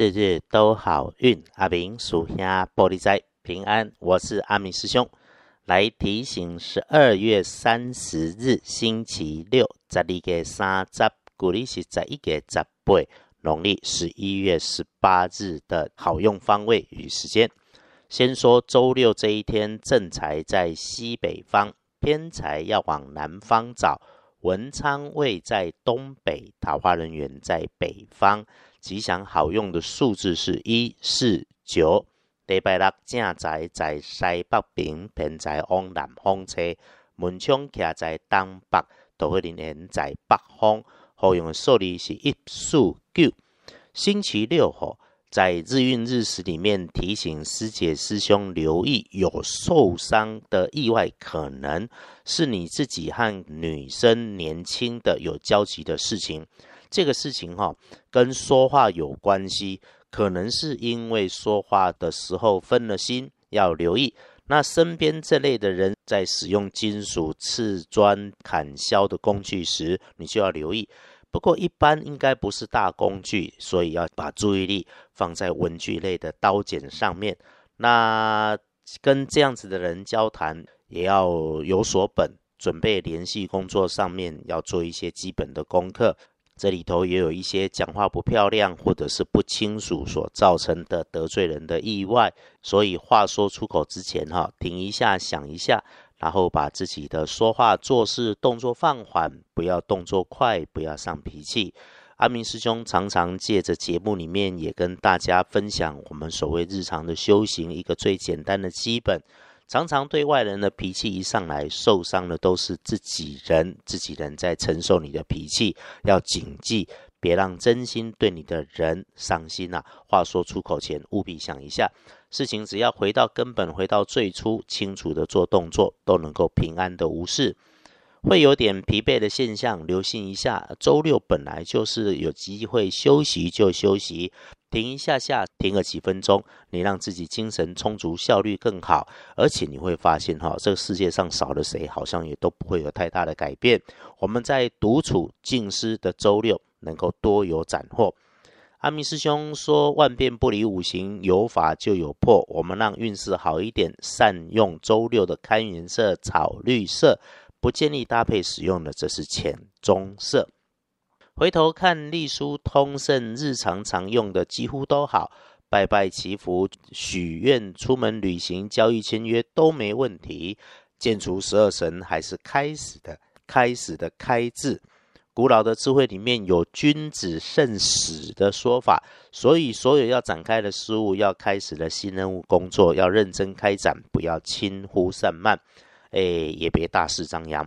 日日都好运。阿明属下玻璃仔平安，我是阿明师兄，来提醒十二月三十日星期六，十二月三十，古历是十一月十八，农历十一月十八日的好用方位与时间。先说周六这一天，正财在西北方，偏财要往南方找。文昌位在东北，桃花人员在北方。吉祥好用的数字是一四九。礼拜六正在在西北边，偏在往南方车。门窗徛在东北，桃花人缘在北方。好用的数字是一四九。星期六吼。在日运日时里面提醒师姐师兄留意有受伤的意外，可能是你自己和女生年轻的有交集的事情。这个事情哈跟说话有关系，可能是因为说话的时候分了心，要留意。那身边这类的人在使用金属刺砖砍削的工具时，你就要留意。不过一般应该不是大工具，所以要把注意力放在文具类的刀剪上面。那跟这样子的人交谈，也要有所本，准备联系工作上面要做一些基本的功课。这里头也有一些讲话不漂亮或者是不清楚所造成的得罪人的意外，所以话说出口之前哈，停一下，想一下。然后把自己的说话、做事动作放缓，不要动作快，不要上脾气。阿明师兄常常借着节目里面也跟大家分享我们所谓日常的修行一个最简单的基本。常常对外人的脾气一上来，受伤的都是自己人，自己人在承受你的脾气，要谨记，别让真心对你的人伤心呐。话说出口前，务必想一下。事情只要回到根本，回到最初，清楚的做动作，都能够平安的无事。会有点疲惫的现象，留心一下。周六本来就是有机会休息就休息，停一下下，停个几分钟，你让自己精神充足，效率更好。而且你会发现，哈，这个世界上少了谁，好像也都不会有太大的改变。我们在独处静思的周六，能够多有斩获。阿弥师兄说：“万变不离五行，有法就有破。我们让运势好一点，善用周六的开运色草绿色，不建议搭配使用的，则是浅棕色。回头看隶书通胜，日常常用的几乎都好，拜拜祈福、许愿、出门旅行、交易签约都没问题。建除十二神还是开始的，开始的开字。”古老的智慧里面有“君子慎始”的说法，所以所有要展开的事物、要开始的新任务工作，要认真开展，不要轻忽散漫，哎，也别大肆张扬。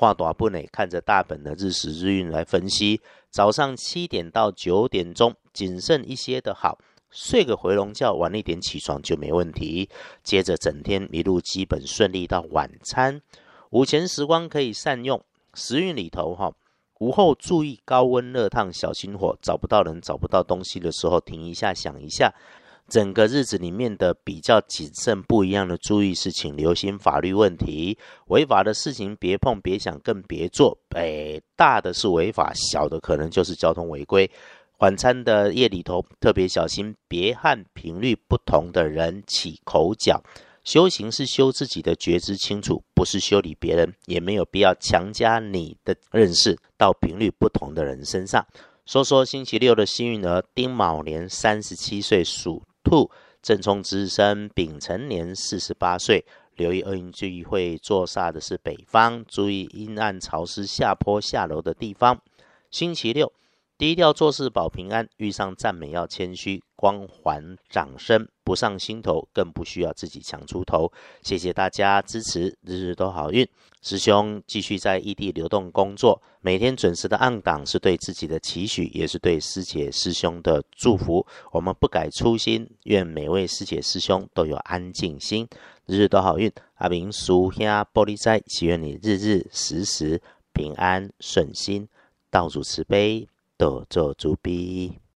画短不内，看着大本的日时日运来分析。早上七点到九点钟，谨慎一些的好，睡个回笼觉，晚一点起床就没问题。接着整天一路基本顺利到晚餐，午前时光可以善用。时运里头哈。午后注意高温热烫，小心火。找不到人、找不到东西的时候，停一下，想一下。整个日子里面的比较谨慎、不一样的注意是，请留心法律问题，违法的事情别碰、别想、更别做。哎，大的是违法，小的可能就是交通违规。晚餐的夜里头特别小心，别和频率不同的人起口角。修行是修自己的觉知清楚，不是修理别人，也没有必要强加你的认识到频率不同的人身上。说说星期六的幸运儿，丁卯年三十七岁属兔，正冲之身丙辰年四十八岁。留意厄运聚会坐煞的是北方，注意阴暗潮湿、下坡下楼的地方。星期六。低调做事保平安，遇上赞美要谦虚，光环掌声不上心头，更不需要自己强出头。谢谢大家支持，日日都好运。师兄继续在异地流动工作，每天准时的按档是对自己的期许，也是对师姐师兄的祝福。我们不改初心，愿每位师姐师兄都有安静心，日日都好运。阿明叔兄玻璃斋，祈愿你日日时时平安顺心，道主慈悲。多做主笔。